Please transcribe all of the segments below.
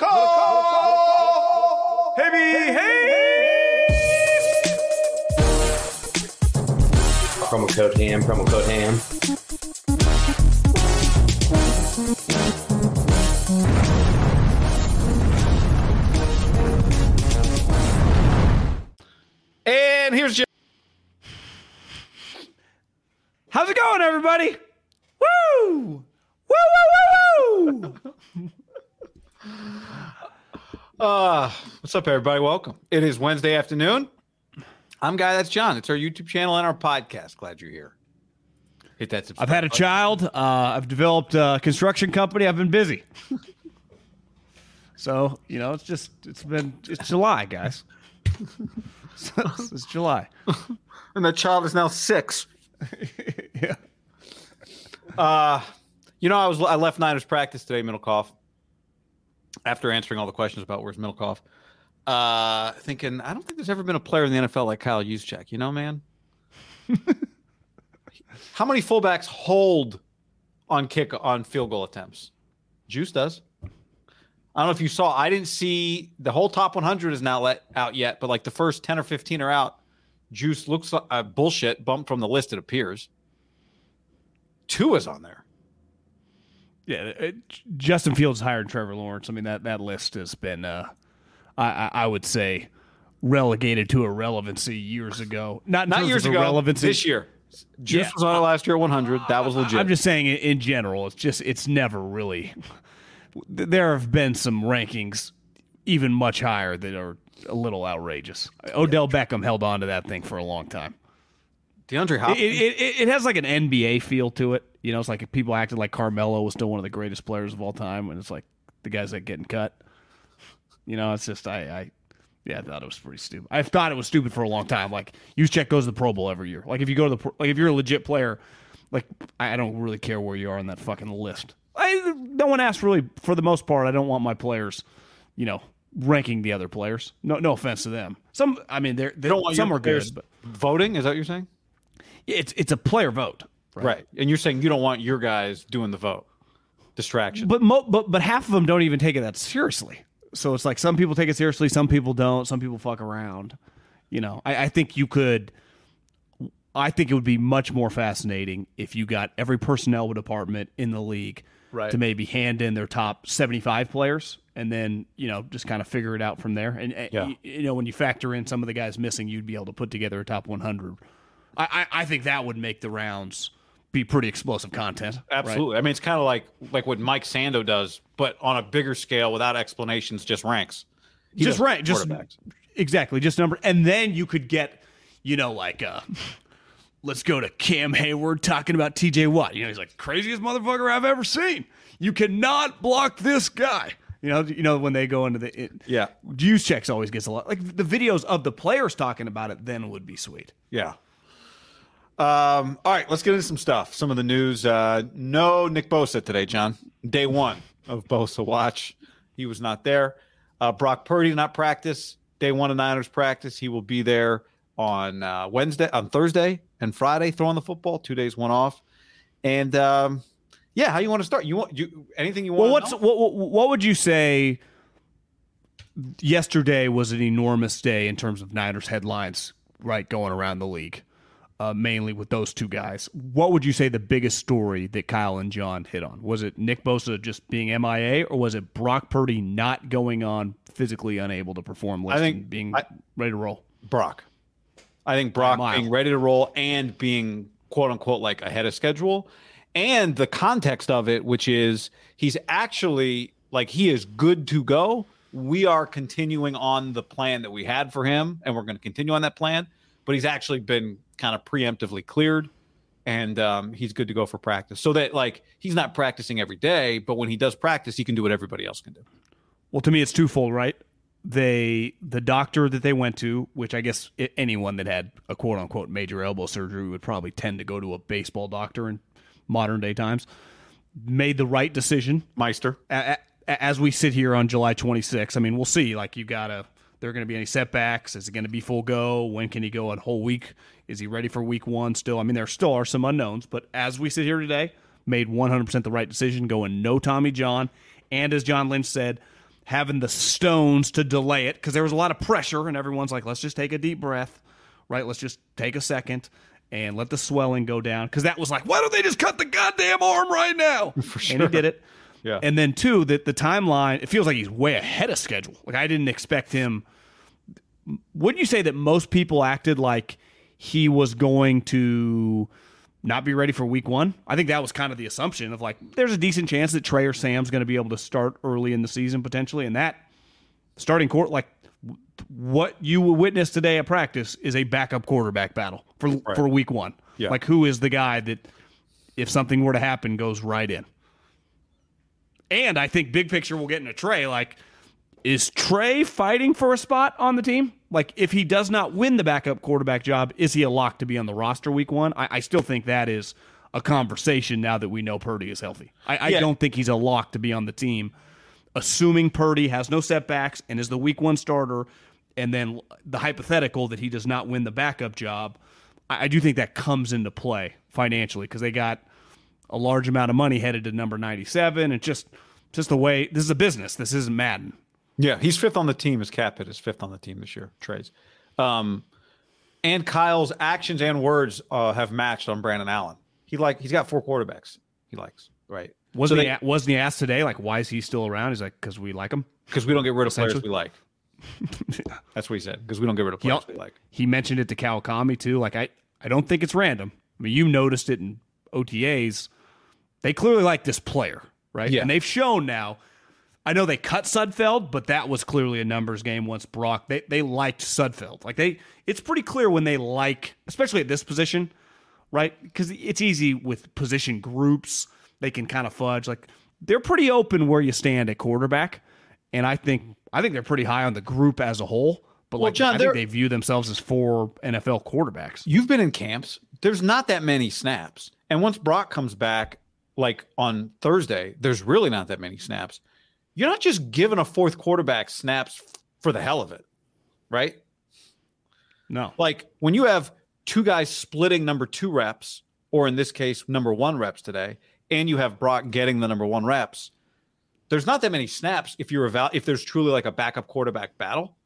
Come call. Call call Hey, hey. Promo code ham, promo code ham. And here's Jim. How's it going, everybody? Woo! Woo, woo, woo, woo! Uh, what's up, everybody? Welcome. It is Wednesday afternoon. I'm Guy, that's John. It's our YouTube channel and our podcast. Glad you're here. Hit that subscribe I've had a button. child. Uh, I've developed a construction company. I've been busy. so you know, it's just it's been it's July, guys. So, it's July. And that child is now six. yeah. Uh, you know, I was I left Niners practice today, Middlekauff. After answering all the questions about where's Middlekauff, uh, thinking I don't think there's ever been a player in the NFL like Kyle Juszczyk. You know, man. How many fullbacks hold on kick on field goal attempts? Juice does. I don't know if you saw. I didn't see the whole top 100 is not let out yet, but like the first 10 or 15 are out. Juice looks like uh, bullshit bumped from the list. It appears. Two is on there. Yeah, it, Justin Fields hired Trevor Lawrence. I mean that that list has been, uh, I, I would say, relegated to irrelevancy years ago. Not Not years ago. irrelevancy. This year. Juice Yeah. was on it last year 100. That was legit. I'm just saying, in- general, it's just it's never really. There have been some rankings even much higher that are a little outrageous. Odell Beckham held on to that thing for a long time. DeAndre It, Hopkins. it, it, it has like an NBA feel to it. You know, it's like if people acted like Carmelo was still one of the greatest players of all time, and it's like the guys that getting cut. You know, it's just I, I yeah, I thought it was pretty stupid. I thought it was stupid for a long time. Like check goes to the Pro Bowl every year. Like if you go to the like if you're a legit player, like I don't really care where you are on that fucking list. I no one asked really for the most part. I don't want my players, you know, ranking the other players. No, no offense to them. Some, I mean, they're, they're don't want some are good, but voting. Is that what you're saying? it's it's a player vote. Right. And you're saying you don't want your guys doing the vote. Distraction. But mo- but but half of them don't even take it that seriously. So it's like some people take it seriously, some people don't, some people fuck around. You know, I, I think you could. I think it would be much more fascinating if you got every personnel department in the league Right. to maybe hand in their top seventy-five players, and then you know just kind of figure it out from there. And Yeah. you, you know when you factor in some of the guys missing, you'd be able to put together a top one hundred. I, I I think that would make the rounds be pretty explosive content. right? Absolutely. I mean, it's kind of like like what Mike Sando does, but on a bigger scale without explanations, just ranks. He just right, just exactly, just number, and then you could get, you know, like, uh, let's go to Cam Hayward talking about T.J. Watt. You know, he's like craziest motherfucker I've ever seen. You cannot block this guy. You know, you know when they go into the it, Yeah. Juszczyk always gets a lot. Like the videos of the players talking about it, then would be sweet. Yeah. Um, all right, let's get into some stuff. Some of the news. Uh, no Nick Bosa today, John. Day one of Bosa watch. He was not there. Uh, Brock Purdy did not practice day one of Niners practice. He will be there on uh, Wednesday, on Thursday, and Friday throwing the football. Two days, one off. And um, yeah, how you want to start? You want you anything you want? Well, what's what, what what would you say? Yesterday was an enormous day in terms of Niners headlines, right, going around the league, uh, mainly with those two guys. What would you say the biggest story that Kyle and John hit on? Was it Nick Bosa just being MIA, or was it Brock Purdy not going on, physically unable to perform? I think being I, ready to roll. Brock. I think Brock being ready to roll and being quote unquote like ahead of schedule and the context of it, which is he's actually like he is good to go. We are continuing on the plan that we had for him, and we're going to continue on that plan. But he's actually been kind of preemptively cleared, and um, he's good to go for practice. So that like he's not practicing every day, but when he does practice, he can do what everybody else can do. Well, to me, it's twofold, right? They the doctor that they went to, which I guess anyone that had a quote unquote major elbow surgery would probably tend to go to a baseball doctor and modern day times, made the right decision. Meister. As we sit here on July 26th, I mean, we'll see. Like, you got to, there going to be any setbacks? Is it going to be full go? When can he go a whole week? Is he ready for week one still? I mean, there still are some unknowns, but as we sit here today, made 100% the right decision going no Tommy John. And as John Lynch said, having the stones to delay it because there was a lot of pressure, and everyone's like, let's just take a deep breath, right? Let's just take a second and let the swelling go down because that was like, why don't they just cut the goddamn arm right now? For sure. And he did it. Yeah. And then two, that the timeline, it feels like he's way ahead of schedule. Like I didn't expect him. Wouldn't you say that most people acted like he was going to not be ready for week one? I think that was kind of the assumption of like, there's a decent chance that Trey or Sam's going to be able to start early in the season potentially, and that starting court like what you will witness today at practice is a backup quarterback battle for right. for week one. Yeah. Like who is the guy that if something were to happen goes right in. And I think big picture we'll get into Trey. Like, is Trey fighting for a spot on the team? Like, if he does not win the backup quarterback job, is he a lock to be on the roster week one? I, I still think that is a conversation now that we know Purdy is healthy. I, I yeah. don't think he's a lock to be on the team. Assuming Purdy has no setbacks and is the week one starter, and then the hypothetical that he does not win the backup job, I, I do think that comes into play financially because they got a large amount of money headed to number 97 and just just the way this is a business. This isn't madden. Yeah he's fifth on the team. His cap hit is fifth on the team this year trades um, and kyle's actions and words uh, have matched on brandon allen. He like he's got four quarterbacks he likes right? Wasn't, so he, wasn't he asked today like why is he still around? He's like because we like him. Because we don't get rid of players we like. That's what he said because we don't get rid of players he, we like. He mentioned it to Kawakami too. Like I, I don't think it's random. I mean, you noticed it in OTAs. They clearly like this player, right? Yeah. And they've shown now. I know they cut Sudfeld, but that was clearly a numbers game once Brock. They they liked Sudfeld. Like they, it's pretty clear when they like, especially at this position, right? Because it's easy with position groups. They can kind of fudge. Like they're pretty open where you stand at quarterback, and I think I think they're pretty high on the group as a whole. But well, like, John, I think they view themselves as four NFL quarterbacks. You've been in camps. There's not that many snaps, and once Brock comes back, like on Thursday, there's really not that many snaps. You're not just giving a fourth quarterback snaps for the hell of it, right? No. Like when you have two guys splitting number two reps, or in this case, number one reps today, and you have Brock getting the number one reps, there's not that many snaps if you're eval- if there's truly like a backup quarterback battle.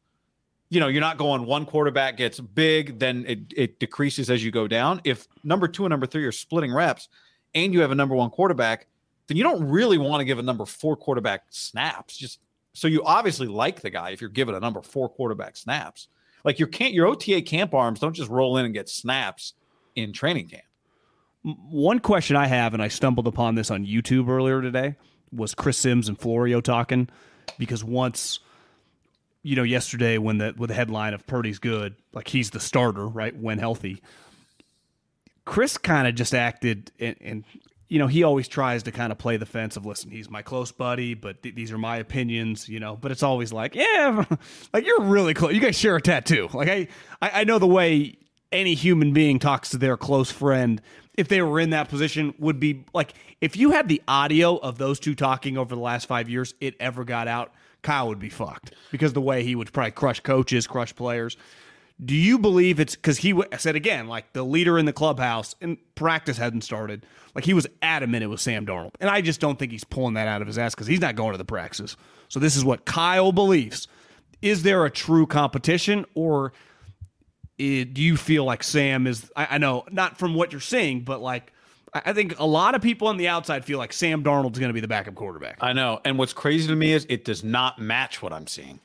You know, you're not going one quarterback gets big, then it, it decreases as you go down. If number two and number three are splitting reps and you have a number one quarterback, then you don't really want to give a number four quarterback snaps. Just so you obviously like the guy if you're given a number four quarterback snaps. Like your can't your OTA camp arms don't just roll in and get snaps in training camp. One question I have, and I stumbled upon this on YouTube earlier today was Chris Sims and Florio talking because once you know yesterday when the with the headline of Purdy's good, like he's the starter, right, when healthy. Chris kind of just acted and, and, you know, he always tries to kind of play the fence of listen, he's my close buddy, but th- these are my opinions, you know, but it's always like, yeah, like you're really close. You guys share a tattoo. Like I, I, I know the way any human being talks to their close friend if they were in that position would be like if you had the audio of those two talking over the last five years, it ever got out. Kyle would be fucked because the way he would probably crush coaches, crush players. Do you believe it's because he w- said again, like the leader in the clubhouse and practice hadn't started, like he was adamant it was Sam Darnold, and I just don't think he's pulling that out of his ass because he's not going to the practices. So this is what Kyle believes. Is there a true competition, or it, do you feel like Sam is? I, I know not from what you're saying, but like I I think a lot of people on the outside feel like Sam Darnold's going to be the backup quarterback, I know. And what's crazy to me is it does not match what I'm seeing.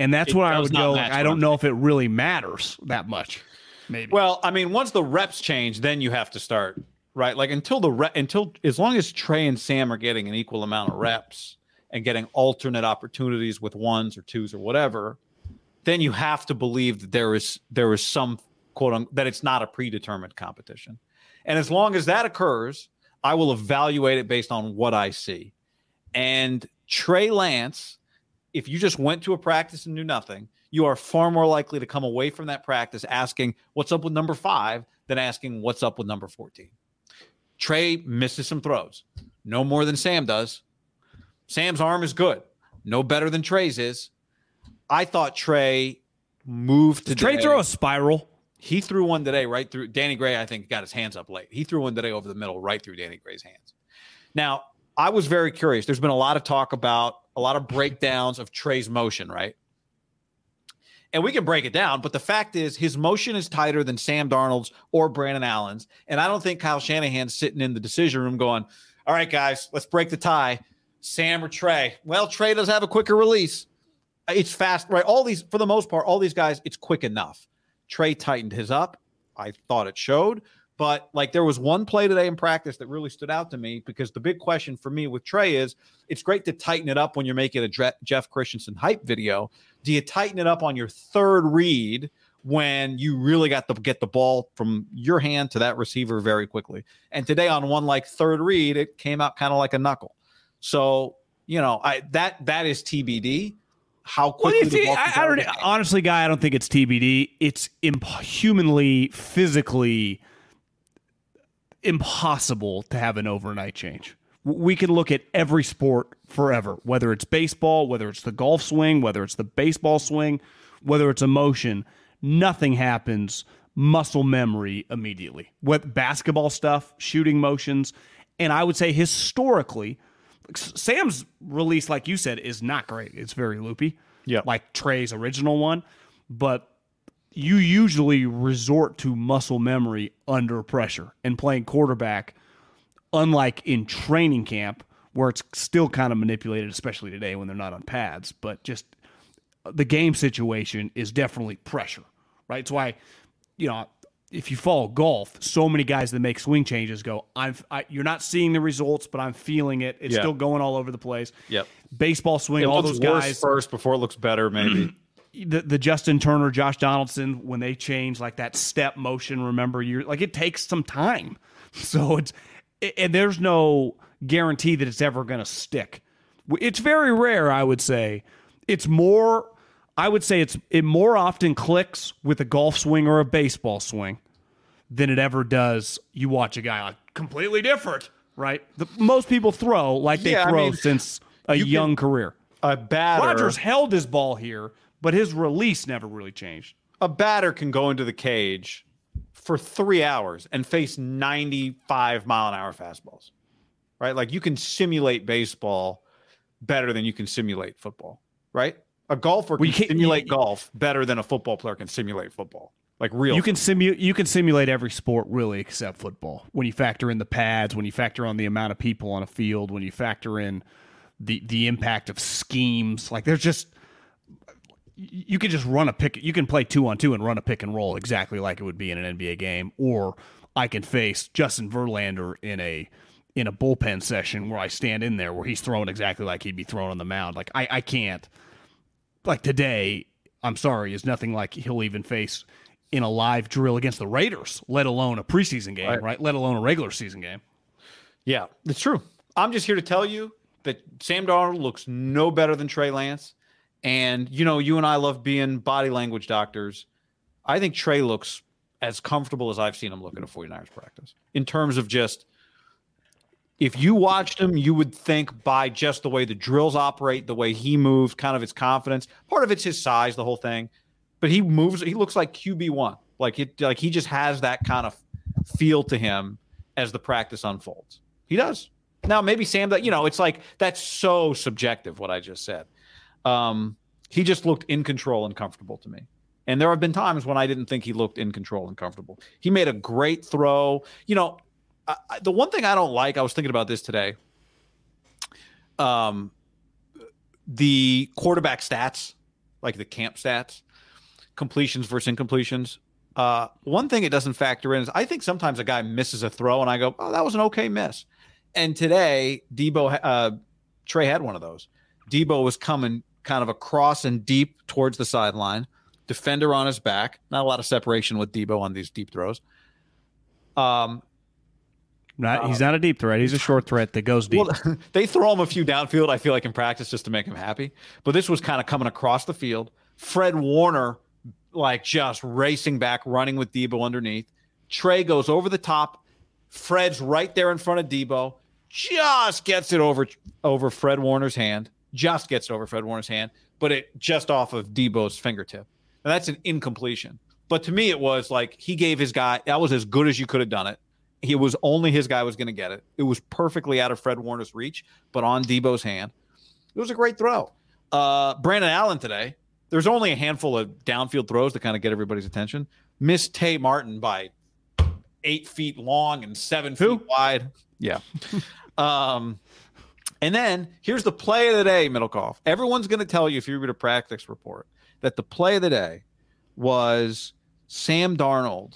And that's It where I would go. Like, I don't know if it really matters that much. Maybe. Well, I mean, once the reps change, then you have to start right. Like until the re- until as long as Trey and Sam are getting an equal amount of reps and getting alternate opportunities with ones or twos or whatever, then you have to believe that there is there is some quote unquote that it's not a predetermined competition. And as long as that occurs, I will evaluate it based on what I see. And Trey Lance, if you just went to a practice and knew nothing, you are far more likely to come away from that practice asking, What's up with number five? than asking, What's up with number 14. Trey misses some throws, no more than Sam does. Sam's arm is good, no better than Trey's is. I thought Trey moved to Did Trey throw a spiral? he threw one today right through Danny Gray. I think got his hands up late. He threw one today over the middle, right through Danny Gray's hands. Now, I was very curious. There's been a lot of talk about a lot of breakdowns of Trey's motion, right? And we can break it down, but the fact is his motion is tighter than Sam Darnold's or Brandon Allen's. And I don't think Kyle Shanahan's sitting in the decision room going, All right, guys, let's break the tie. Sam or Trey. Well, Trey does have a quicker release. It's fast, right? All these, for the most part, all these guys, it's quick enough. Trey tightened his up. I thought it showed. But like there was one play today in practice that really stood out to me because the big question for me with Trey is it's great to tighten it up when you're making a Jeff Christensen hype video. Do you tighten it up on your third read when you really got to get the ball from your hand to that receiver very quickly? And today on one like third read, it came out kind of like a knuckle. So you know, I that that is TBD. How quickly you the ball I, I don't, of the game. honestly, guy, I don't think it's TBD. It's imp- humanly, physically impossible to have an overnight change. We can look at every sport forever, whether it's baseball, whether it's the golf swing, whether it's the baseball swing, whether it's a motion. Nothing happens muscle memory immediately. With basketball stuff, shooting motions, and I would say historically, Sam's release, like you said, is not great. It's very loopy. Yeah. Like Trey's original one. But you usually resort to muscle memory under pressure and playing quarterback, unlike in training camp, where it's still kind of manipulated, especially today when they're not on pads. But just uh, the game situation is definitely pressure, right? It's why, you know, if you follow golf, so many guys that make swing changes go, I'm, I, you're not seeing the results, but I'm feeling it. It's Yeah. still going all over the place. Yep. Baseball swing, It all those worse guys, first before it looks better, maybe. The, the Justin Turner, Josh Donaldson, when they change like that step motion, remember you like it takes some time. So it's and there's no guarantee that it's ever going to stick. It's very rare, I would say. It's more, I would say it's it more often clicks with a golf swing or a baseball swing than it ever does. You watch a guy like completely different, right? The, most people throw like they Yeah, I throw mean, since a you can- young career. a batter Rodgers held his ball here, but his release never really changed. a batter can go into the cage for three hours and face 95 mile an hour fastballs right like you can simulate baseball better than you can simulate football right a golfer can simulate you- golf better than a football player can simulate football like real You can simulate you can simulate every sport really except football. When you factor in the pads, when you factor on the amount of people on a field, when you factor in the the impact of schemes, like there's just you can just run a pick. You can play two on two and run a pick and roll exactly like it would be in an NBA game. Or I can face Justin Verlander in a in a bullpen session where I stand in there where he's throwing exactly like he'd be thrown on the mound. Like I, I can't. Like today, I'm sorry, is nothing like he'll even face in a live drill against the Raiders, let alone a preseason game, Right. right? Let alone a regular season game. Yeah, it's true. I'm just here to tell you that Sam Darnold looks no better than Trey Lance. And, you know, you and I love being body language doctors. I think Trey looks as comfortable as I've seen him look at a 49ers practice in terms of just if you watched him, you would think by just the way the drills operate, the way he moves, kind of his confidence. Part of it's his size, the whole thing. But he moves. He looks like QB one. Like it. Like he just has that kind of feel to him as the practice unfolds. He does. Now maybe Sam. That you know, it's like that's so subjective. What I just said. Um, he just looked in control and comfortable to me. And there have been times when I didn't think he looked in control and comfortable. He made a great throw. You know, I, the one thing I don't like, I was thinking about this today. Um, the quarterback stats, like the camp stats, completions versus incompletions. Uh, one thing it doesn't factor in is I think sometimes a guy misses a throw and I go, oh, that was an okay miss. And today, Deebo, uh, Trey had one of those. Deebo was coming kind of across and deep towards the sideline, defender on his back. Not a lot of separation with Deebo on these deep throws. Um, not, he's not a deep threat. He's a short threat that goes deep. Well, they throw him a few downfield, I feel like, in practice just to make him happy. But this was kind of coming across the field. Fred Warner, like just racing back, running with Deebo underneath. Trey goes over the top. Fred's right there in front of Deebo. Just gets it over over Fred Warner's hand. Just gets it over Fred Warner's hand, but it just off of Deebo's fingertip. And that's an incompletion. But to me, it was like he gave his guy, that was as good as you could have done it. He was only his guy was going to get it. It was perfectly out of Fred Warner's reach, but on Deebo's hand. It was a great throw. Uh, Brandon Allen today, there's only a handful of downfield throws to kind of get everybody's attention. Missed Tay Martin by eight feet long and seven Who? feet wide. Yeah. um, and then here's the play of the day, Middlekauff. Everyone's going to tell you if you read a practice report that the play of the day was Sam Darnold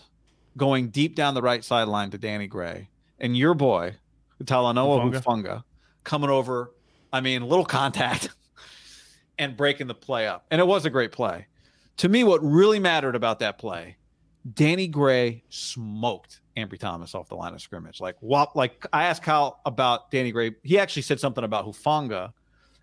going deep down the right sideline to Danny Gray and your boy, Talanoa. Hufanga, coming over. I mean, little contact and breaking the play up. And it was a great play. To me, what really mattered about that play, Danny Gray smoked Ambry Thomas off the line of scrimmage. Like what? Like I asked Kyle about Danny Gray. He actually said something about Hufanga,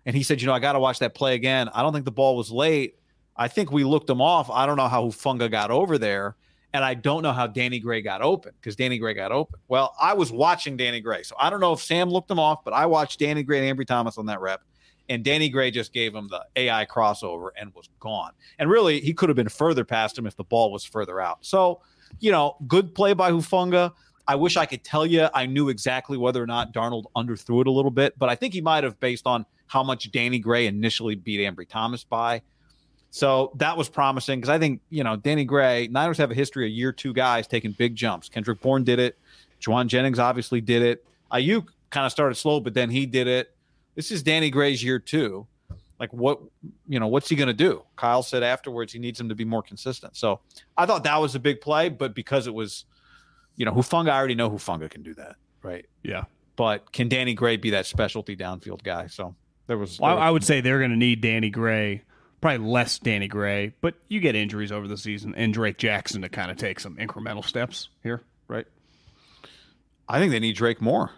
and he said, you know, I got to watch that play again. I don't think the ball was late. I think we looked him off. I don't know how Hufanga got over there, and I don't know how Danny Gray got open because Danny Gray got open. Well, I was watching Danny Gray, so I don't know if Sam looked him off, but I watched Danny Gray and Ambry Thomas on that rep, and Danny Gray just gave him the AI crossover and was gone. And really, he could have been further past him if the ball was further out. So, you know, good play by Hufanga. I wish I could tell you I knew exactly whether or not Darnold underthrew it a little bit, but I think he might have based on how much Danny Gray initially beat Ambry Thomas by. So that was promising because I think, you know, Danny Gray, Niners have a history of year two guys taking big jumps. Kendrick Bourne did it. Jauan Jennings obviously did it. Aiyuk kind of started slow, but then he did it. This is Danny Gray's year two. Like what, you know, what's he going to do? Kyle said afterwards he needs him to be more consistent. So I thought that was a big play, but because it was, you know, Hufanga, I already know Hufanga can do that, right? yeah. But can Danny Gray be that specialty downfield guy? So there was. Well, I, I would say they're going to need Danny Gray, probably less Danny Gray, but you get injuries over the season, and Drake Jackson to kind of take some incremental steps here, right? I think they need Drake more.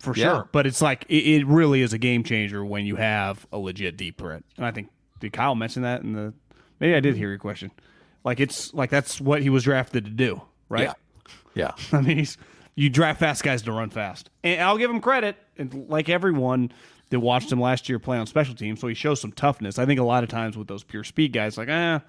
For Yeah. sure. But it's like it, it really is a game changer when you have a legit deep threat. And I think did Kyle mention that in the maybe I did hear your question. Like it's like that's what he was drafted to do, right? Yeah. Yeah. I mean, he's you draft fast guys to run fast, and I'll give him credit. And like everyone that watched him last year play on special teams, so he shows some toughness. I think a lot of times with those pure speed guys, like ah,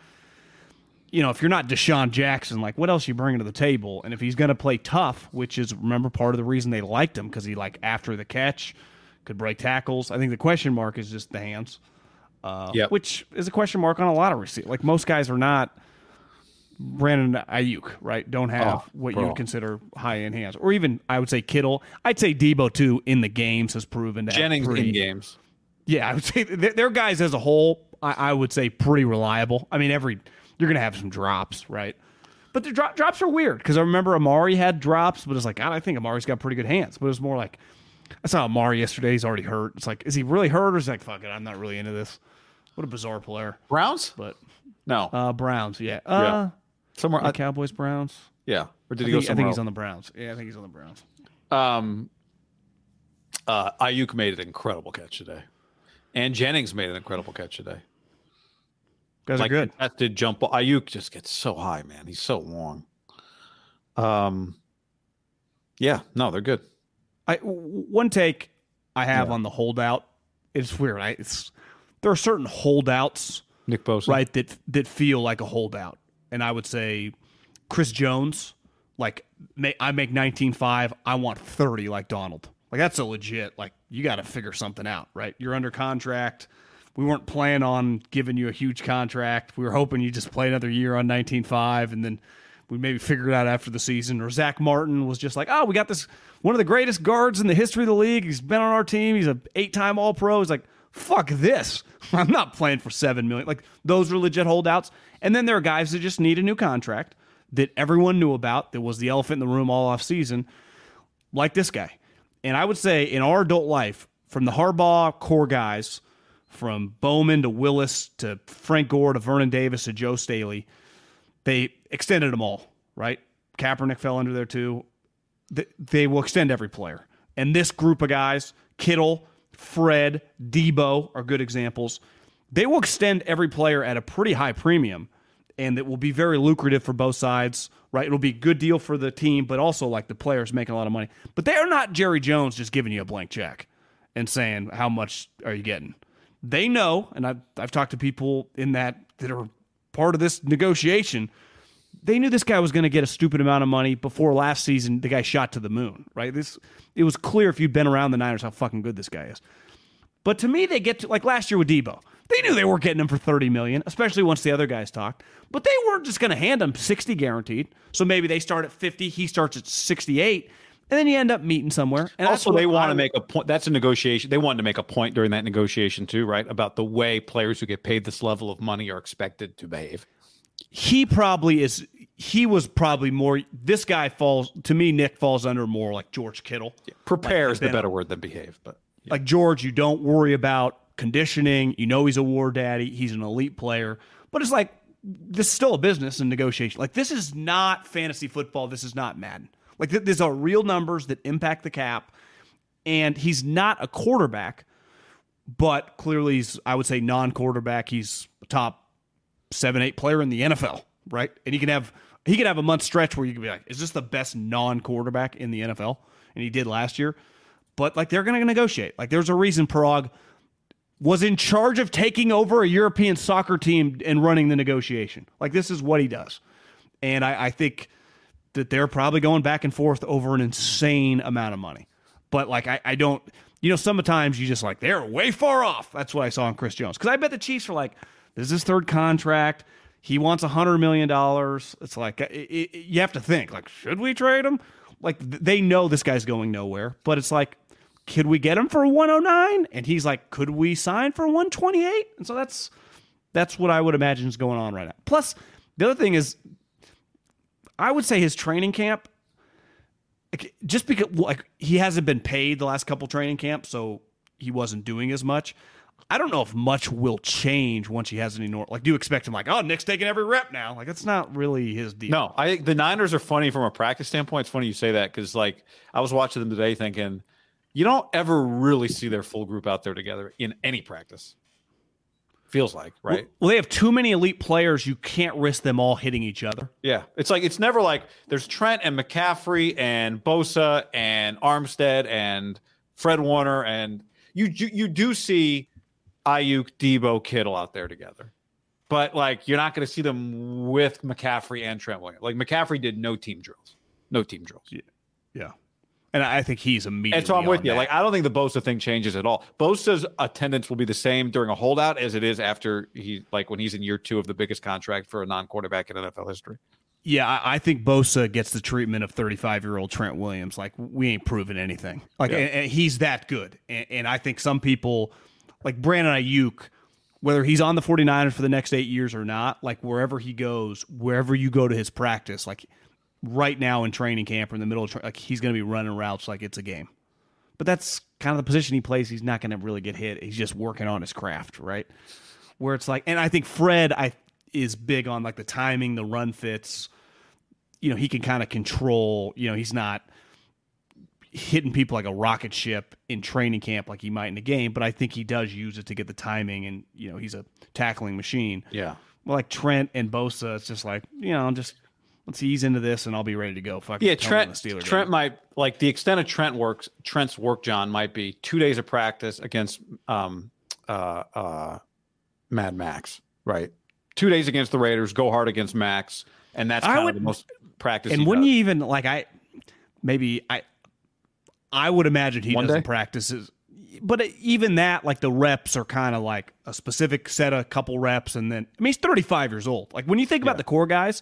you know, if you're not DeSean Jackson, like what else you bringing to the table? And if he's going to play tough, which is remember part of the reason they liked him because he like after the catch could break tackles. I think the question mark is just the hands, uh, Yep. which is a question mark on a lot of receivers. Like most guys are not. Brandon Aiyuk, right? Don't have Oh, what you would consider high end hands, or even I would say Kittle. I'd say Deebo too in the games has proven to have Jennings pretty, in games. Yeah, I would say their guys as a whole, I, I would say pretty reliable. I mean, every you're gonna have some drops, right? But the drop, drops are weird because I remember Amari had drops, but it's like God, I think Amari's got pretty good hands. But it was more like I saw Amari yesterday. He's already hurt. It's like, is he really hurt, or is like, fuck it, I'm not really into this. What a bizarre player. Browns? But No. uh, Browns, yeah, uh, Somewhere. yeah, I- Cowboys, Browns. yeah. Or did I he go think, I somewhere think he's else? on the Browns. Yeah, I think he's on the Browns. Um, uh, Aiyuk made an incredible catch today, and Jennings made an incredible catch today. Guys like are good. contested jump ball. Aiyuk just gets so high, man. He's so long. Um, yeah, no, they're good. I one take I have on the holdout. It's weird. I, it's there are certain holdouts, Nick Bosa. right, that that feel like a holdout, and I would say Chris Jones. Like I make nineteen five, I want thirty like Donald. Like that's a legit. Like you got to figure something out, right? You're under contract. We weren't planning on giving you a huge contract. We were hoping you just play another year on nineteen five, and then we maybe figure it out after the season. Or Zack Martin was just like, oh, we got this one of the greatest guards in the history of the league. He's been on our team. He's an eight time All Pro. He's like, fuck this. I'm not playing for seven million. Like those are legit holdouts. And then there are guys that just need a new contract that everyone knew about. That was the elephant in the room all off season, like this guy. And I would say in our adult life, from the Harbaugh core guys, from Bowman to Willis to Frank Gore to Vernon Davis to Joe Staley, they extended them all, right? Kaepernick fell under there too. They will extend every player. And this group of guys, Kittle, Fred, Deebo are good examples. They will extend every player at a pretty high premium and it will be very lucrative for both sides, right? It'll be a good deal for the team, but also like the players making a lot of money. But they are not Jerry Jones just giving you a blank check and saying, How much are you getting? They know, and I've, I've talked to people in that that are part of this negotiation. They knew this guy was going to get a stupid amount of money before last season. The guy shot to the moon, right? This it was clear if you'd been around the Niners how fucking good this guy is. But to me, they get to like last year with Deebo. They knew they were getting him for thirty million, especially once the other guys talked. But they weren't just going to hand him sixty guaranteed. So maybe they start at fifty, he starts at sixty-eight, and then you end up meeting somewhere. And also, they want to make a point. That's a negotiation. They wanted to make a point during that negotiation too, right? About the way players who get paid this level of money are expected to behave. he probably is he was probably more this guy falls to me nick falls under more like george kittle Prepare is the been- better word than behave, but like george you don't worry about conditioning you know he's a war daddy he's an elite player but it's like this is still a business and negotiation like this is not fantasy football this is not madden like th- these are real numbers that impact the cap and he's not a quarterback but clearly he's i would say non-quarterback he's a top seven eight player in the NFL, right? And he can have he can have a month stretch where you can be like, is this the best non quarterback in the NFL? And he did last year. But like they're to negotiate. Like there's a reason Paraag was in charge of taking over a European soccer team and running the negotiation. Like this is what he does. And I, I think that they're probably going back and forth over an insane amount of money. But like I, I don't you know, sometimes you just like they're way far off. That's what I saw in Chris Jones. Because I bet the Chiefs are like, this is his third contract. He wants a hundred million dollars. It's like uh, it, it, you have to think like, should we trade him? Like they know this guy's going nowhere, but it's like, could we get him for one hundred nine? And he's like, could we sign for one twenty eight? And so that's that's what I would imagine is going on right now. Plus, the other thing is, I would say his training camp, just because like he hasn't been paid the last couple training camps, so he wasn't doing as much. I don't know if much will change once he has any nor like. Do you expect him like, oh, Nick's taking every rep now? Like that's not really his deal. No, I think the Niners are funny from a practice standpoint. It's funny you say that because like I was watching them today, thinking you don't ever really see their full group out there together in any practice. Feels like right. Well, they have too many elite players. You can't risk them all hitting each other. Yeah, it's like it's never like there's Trent and McCaffrey and Bosa and Armstead and Fred Warner and you you, you do see Aiyuk, Deebo, Kittle out there together, but like you're not going to see them with McCaffrey and Trent Williams. Like McCaffrey did no team drills, no team drills. Yeah, and I think he's immediately. And so I'm with you. that. Like I don't think the Bosa thing changes at all. Bosa's attendance will be the same during a holdout as it is after he like when he's in year two of the biggest contract for a non-quarterback in NFL history. Yeah, I, I think Bosa gets the treatment of 35 year old Trent Williams. Like we ain't proven anything. Like Yeah. and, and he's that good. And, and I think some people, like Brandon Aiyuk, whether he's on the 49ers for the next eight years or not, like wherever he goes, wherever you go to his practice, like right now in training camp or in the middle of tra- like he's going to be running routes like it's a game. But that's kind of the position he plays. He's not going to really get hit. He's just working on his craft, right? Where it's like, and I think Fred, I is big on like the timing, the run fits. You know, he can kind of control. You know, he's not hitting people like a rocket ship in training camp like he might in a game, but I think he does use it to get the timing, and you know, he's a tackling machine. Yeah. Well, like Trent and Bosa, it's just like you know, I'm just let's ease into this, and I'll be ready to go. Fucking Yeah, Trent. when the Steelers Trent game. might like the extent of Trent works. Trent's work, John, might be two days of practice against um uh uh Mad Max, right? Two days against the Raiders, go hard against Max, and that's I would- of the most practice. And wouldn't does. you even like I maybe I I would imagine he One doesn't day? practice as but even that like the reps are kind of like a specific set of couple reps and then I mean he's 35 years old. Like when you think about the core guys,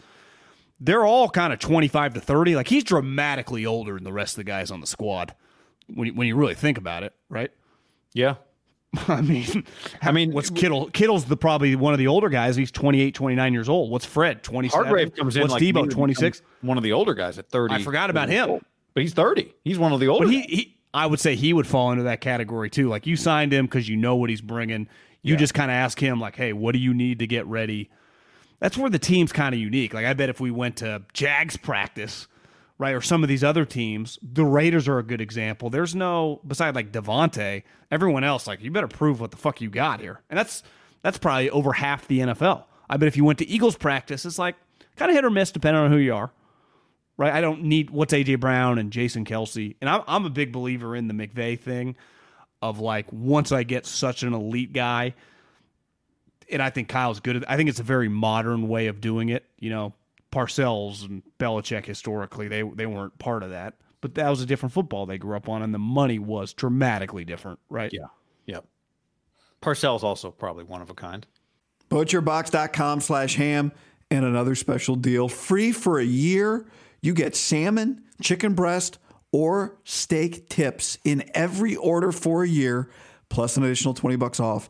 they're all kind of 25 to 30. Like he's dramatically older than the rest of the guys on the squad. When you, when you really think about it, right? Yeah, I mean, I mean, what's Kittle? Kittle's the probably one of the older guys. He's 28, 29 years old. What's Fred? 27. Hargrave comes in What's like Deebo? 26. One of the older guys at thirty. I forgot about him. but he's thirty. He's one of the older. But he, he, I would say he would fall into that category too. Like you signed him because you know what he's bringing. You just kind of ask him like, "Hey, what do you need to get ready?" That's where the team's kind of unique. Like I bet if we went to Jags practice, right, or some of these other teams, the Raiders are a good example. There's no beside like Davante, everyone else like you better prove what the fuck you got here, and that's that's probably over half the NFL. I bet if you went to Eagles practice, it's like kind of hit or miss depending on who you are right? I don't need what's AJ Brown and Jason Kelce, and I'm I'm a big believer in the McVay thing of like once I get such an elite guy, and I think Kyle's good at. I think it's a very modern way of doing it. You know, Parcells and Belichick historically they they weren't part of that, but that was a different football they grew up on, and the money was dramatically different, right? yeah, yep. Parcells also probably one of a kind. Butcherbox.com slash ham and another special deal. Free for a year. You get salmon, chicken breast, or steak tips in every order for a year, plus an additional 20 bucks off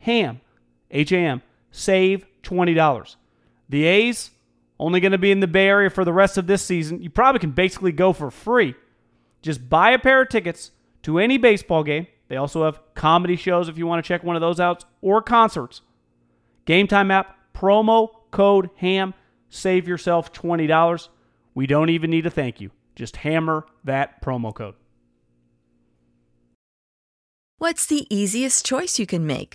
HAM, H A M, save $20. The A's, only going to be in the Bay Area for the rest of this season. You probably can basically go for free. Just buy a pair of tickets to any baseball game. They also have comedy shows if you want to check one of those out, or concerts. Game Time app, promo code HAM, save yourself $20. We don't even need a thank you. Just hammer that promo code. What's the easiest choice you can make?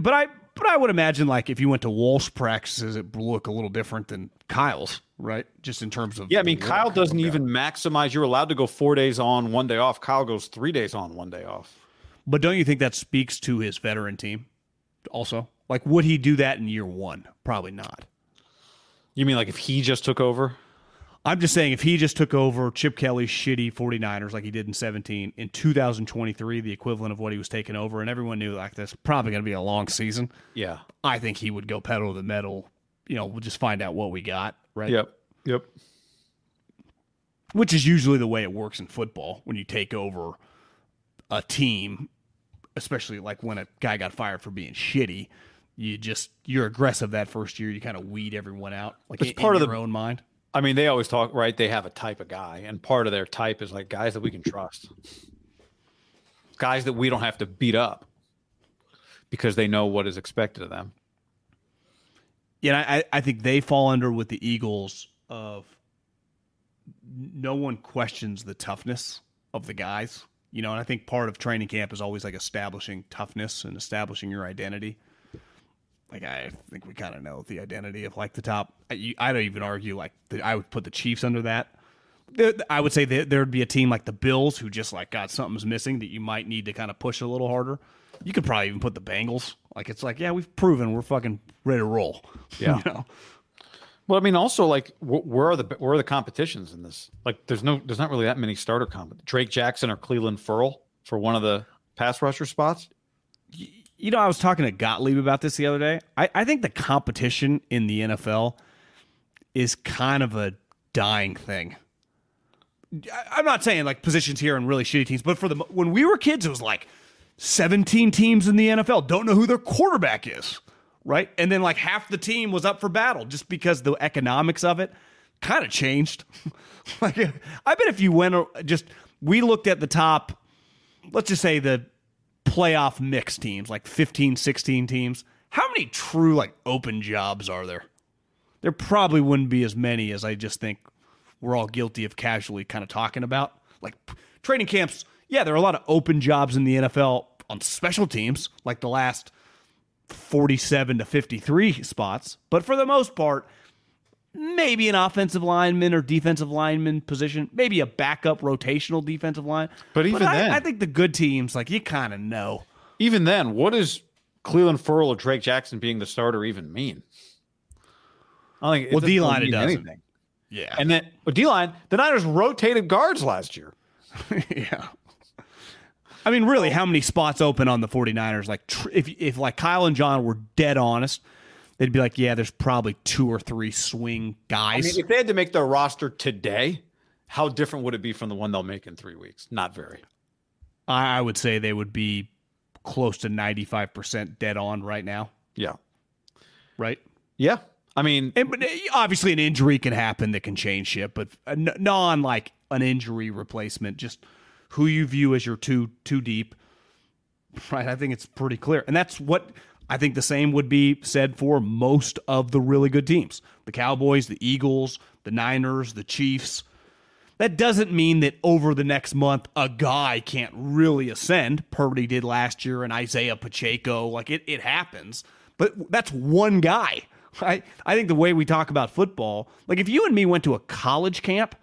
But I but I would imagine like if you went to Walsh practices, it would look a little different than Kyle's, right? Just in terms of Yeah, I mean, Kyle doesn't even maximize. You're allowed to go four days on, one day off. Kyle goes three days on, one day off. But don't you think that speaks to his veteran team? Also, like, would he do that in year one? Probably not. You mean like if he just took over? I'm just saying if he just took over Chip Kelly's shitty 49ers like he did in 17 in 2023, the equivalent of what he was taking over, and everyone knew like this probably going to be a long season. Yeah. I think he would go pedal to the metal. You know, we'll just find out what we got, right? Yep. Yep. Which is usually the way it works in football when you take over a team, especially like when a guy got fired for being shitty. You just you're aggressive that first year. You kind of weed everyone out, like It's in, part in of your the- own mind. I mean, they always talk, right? They have a type of guy, and part of their type is like guys that we can trust, guys that we don't have to beat up because they know what is expected of them. Yeah, I, I think they fall under with the Eagles of no one questions the toughness of the guys. You know, and I think part of training camp is always like establishing toughness and establishing your identity. Like I think we kind of know the identity of like the top. I, you- I don't even argue like the, I would put the Chiefs under that. There- I would say that there would be a team like the Bills who just like got something's missing that you might need to kind of push a little harder. You could probably even put the Bengals. Like it's like yeah, we've proven we're fucking ready to roll. Yeah. you know? Well, I mean, also like wh- where are the where are the competitions in this? Like, there's no, there's not really that many starter comp. Drake Jackson or Clelin Ferrell for one of the pass rusher spots. You know, I was talking to Gottlieb about this the other day. I, I think the competition in the NFL is kind of a dying thing. I, I'm not saying like positions here and really shitty teams, but for the when we were kids, it was like 17 teams in the NFL don't know who their quarterback is, right? And then like half the team was up for battle just because the economics of it kind of changed. like, I bet if you went just we looked at the top, let's just say the playoff mix teams, like 15, 16 teams, how many true like open jobs are there? There probably wouldn't be as many as I just think we're all guilty of casually kind of talking about. Like training camps, yeah, there are a lot of open jobs in the NFL on special teams, like the last 47 to 53 spots. But for the most part, maybe an offensive lineman or defensive lineman position, maybe a backup rotational defensive line. But even I, then- I think the good teams, like you kind of know. Even then, what does Clelin Ferrell or Drake Jackson being the starter even mean? I think Well, D-line, it doesn't. anything. Yeah. And then well, D line, the Niners rotated guards last year. yeah. I mean, really, how many spots open on the 49ers? Like, tr- if, if like Kyle and John were dead honest, they'd be like, yeah, there's probably two or three swing I guys. mean, if they had to make their roster today, how different would it be from the one they'll make in three weeks? Not very. I, I would say they would be close to 95% dead on right now, Yeah. right? Yeah. I mean, And but uh, obviously, an injury can happen that can change shit, but non like an injury replacement, just who you view as your two too deep, right? I think it's pretty clear, and that's what I think the same would be said for most of the really good teams: the Cowboys, the Eagles, the Niners, the Chiefs. That doesn't mean that over the next month a guy can't really ascend. Purdy did last year, and Isaiah Pacheco. Like it, it happens. But that's one guy. I, I think the way we talk about football, like if you and me went to a college camp,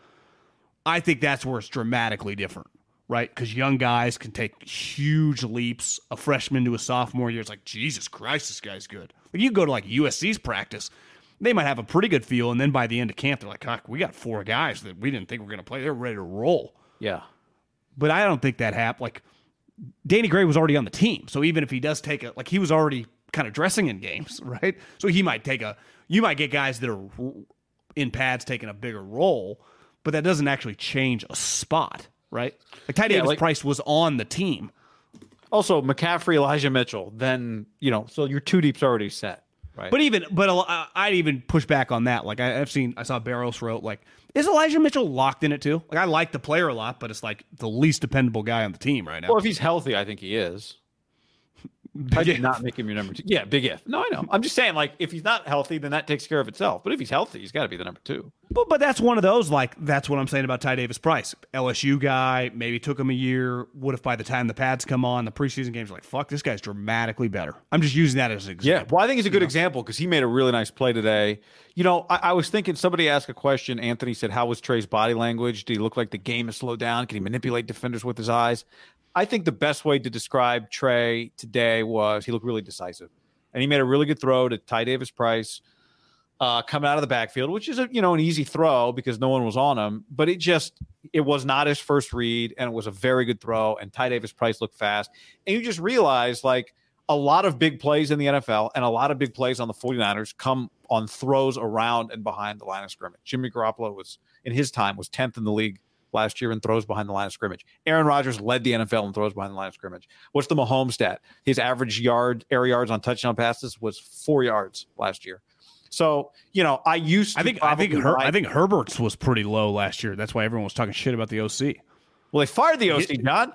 I think that's where it's dramatically different. Right? Because young guys can take huge leaps. A freshman to a sophomore year, it's like Jesus Christ, this guy's good. Like you go to like USC's practice, they might have a pretty good feel, and then by the end of camp, they're like, "Cock, we got four guys that we didn't think were going to play. They're ready to roll." Yeah. But I don't think that happened. Like Danny Gray was already on the team, so even if he does take a like he was already kind of dressing in games, right? So he might take a you might get guys that are in pads taking a bigger role, but that doesn't actually change a spot, right? Like Ty Davis like- Price was on the team. Also, McCaffrey, Elijah Mitchell. Then you know, so your two deep's already set, right? But even, but I'd even push back on that. Like I, I've seen, I saw Barrows wrote like, is Elijah Mitchell locked in it too? Like I like the player a lot, but it's like the least dependable guy on the team right now. well, if he's healthy, I think he is. I did if. not make him your number two. Yeah, big if. No, I know. I'm just saying, like, if he's not healthy, then that takes care of itself. But if he's healthy, he's got to be the number two. But, but that's one of those, like, that's what I'm saying about Ty Davis Price. LSU guy, maybe took him a year. What if by the time the pads come on, the preseason games are like, fuck, this guy's dramatically better? I'm just using that as an Yeah, well, I think it's a good example because he made a really nice play today. You know, I, I was thinking somebody asked a question. Anthony said, "How was Trey's body language? Did he look like the game has slowed down? Can he manipulate defenders with his eyes?" I think the best way to describe Trey today was he looked really decisive, and he made a really good throw to Ty Davis Price. Uh, coming out of the backfield, which is a you know an easy throw because no one was on him, but it just it was not his first read, and it was a very good throw. And Ty Davis Price looked fast, and you just realize like a lot of big plays in the NFL and a lot of big plays on the 49ers come on throws around and behind the line of scrimmage. Jimmy Garoppolo was in his time was 10th in the league last year in throws behind the line of scrimmage. Aaron Rodgers led the NFL in throws behind the line of scrimmage. What's the Mahomes stat? His average yard air yards on touchdown passes was 4 yards last year. So, you know, I used to I think I think Her- like- I think Herbert's was pretty low last year. That's why everyone was talking shit about the OC. Well, they fired the OC, John.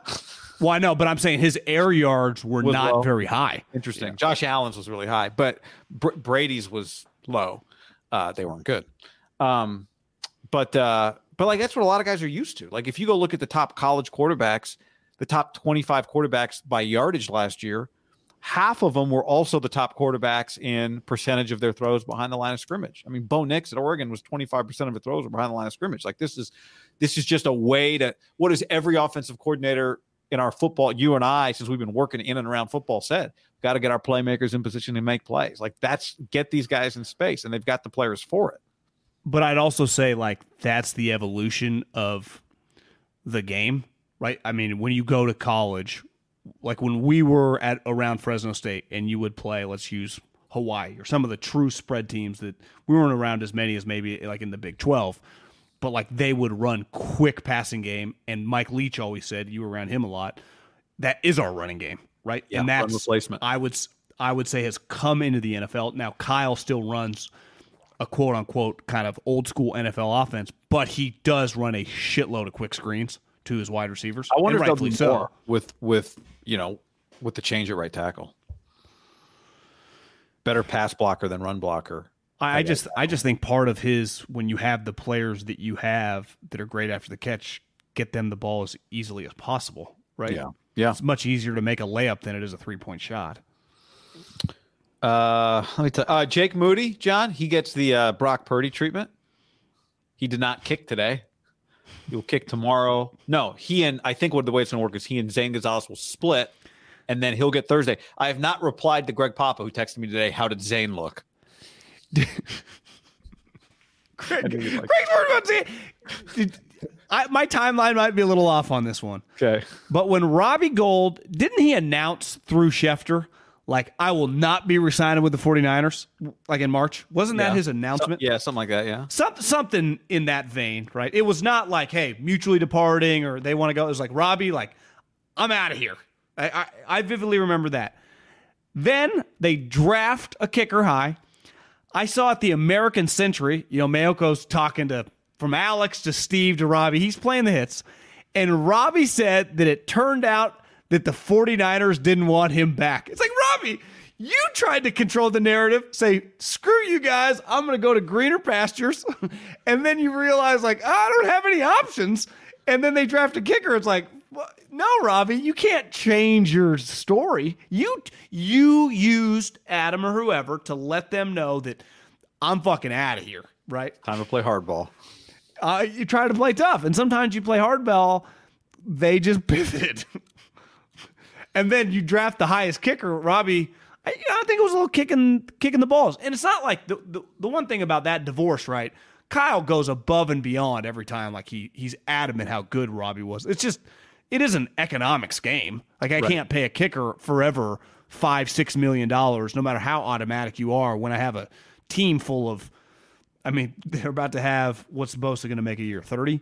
Well, I know, but I'm saying his air yards were not low. very high. Interesting. Josh Allen's was really high, but Br- Brady's was low. Uh, they weren't good. Um, but uh, but like that's what a lot of guys are used to. Like if you go look at the top college quarterbacks, the top 25 quarterbacks by yardage last year, half of them were also the top quarterbacks in percentage of their throws behind the line of scrimmage. I mean, Bo Nix at Oregon was 25% of his throws were behind the line of scrimmage. Like this is this is just a way to what is every offensive coordinator in our football, you and I, since we've been working in and around football, said got to get our playmakers in position to make plays. Like that's get these guys in space, and they've got the players for it. But I'd also say like that's the evolution of the game, right? I mean, when you go to college, like when we were at around Fresno State and you would play, let's use Hawaii or some of the true spread teams that we weren't around as many as maybe like in the Big 12, but like they would run quick passing game and Mike Leach always said you were around him a lot. That is our running game, right? Yeah, and that's replacement. I would I would say has come into the NFL. Now Kyle still runs a quote unquote kind of old school NFL offense, but he does run a shitload of quick screens to his wide receivers. I wonder if they'll do more with with you know with the change at right tackle. Better pass blocker than run blocker. I, I just I just think part of his when you have the players that you have that are great after the catch, get them the ball as easily as possible, right? Yeah. Yeah. It's much easier to make a layup than it is a three point shot. Uh, let me tell uh, Jake Moody, John, he gets the uh, Brock Purdy treatment. He did not kick today. He will kick tomorrow. No, he and I think what the way it's going to work is he and Zane Gonzalez will split, and then he'll get Thursday. I have not replied to Greg Papa, who texted me today. How did Zane look? Craig, knew you'd like Craig's worried about Zane. Did- I, my timeline might be a little off on this one. Okay. But when Robbie Gould, didn't he announce through Schefter, like, I will not be resigning with the 49ers, like in March? Wasn't that Yeah. his announcement? Yeah, something like that. Yeah. Some, something in that vein, right? It was not like, hey, mutually departing or they want to go. It was like, Robbie, like, I'm out of here. I, I, I vividly remember that. Then they draft a kicker high. I saw at the American Century, you know, Maiocco's talking to from Alex to Steve to Robbie. He's playing the hits. And Robbie said that it turned out that the 49ers didn't want him back. It's like, Robbie, you tried to control the narrative, say, screw you guys, I'm going to go to greener pastures. and then you realize, like, I don't have any options. And then they draft a kicker. It's like, no, Robbie, you can't change your story. You you used Adam or whoever to let them know that I'm fucking out of here, right? Time to play hardball. Uh, you try to play tough, and sometimes you play hardball they just pivoted. And then you draft the highest kicker, Robbie. I, I think it was a little kicking kicking the balls. And it's not like the, the the one thing about that divorce, right? Kyle goes above and beyond every time. Like he he's adamant how good Robbie was. It's just it is an economics game. Like I can't pay a kicker forever five six million dollars, no matter how automatic you are. When I have a team full of, I mean, they're about to have what's Bosa going to make a year thirty.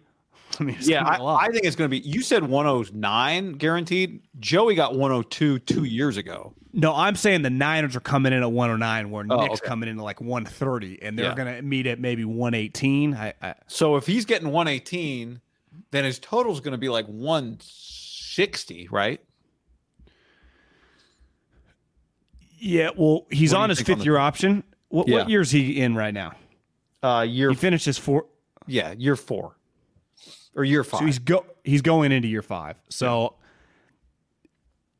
I mean, it's Yeah, gonna be a lot. I, I think it's going to be. You said 109 guaranteed. Joey got 102 two years ago. No, I'm saying the Niners are coming in at 109, where Oh, Nick's okay. coming in at like 130, and they're Yeah. going to meet at maybe 118. I, I, So if he's getting 118, then his total is going to be like 160, right? yeah, well, he's on his on fifth the- year option. What, Yeah. what year is he in right now? Uh, year He finished his four. yeah, year four or year five. So he's go he's going into year five. So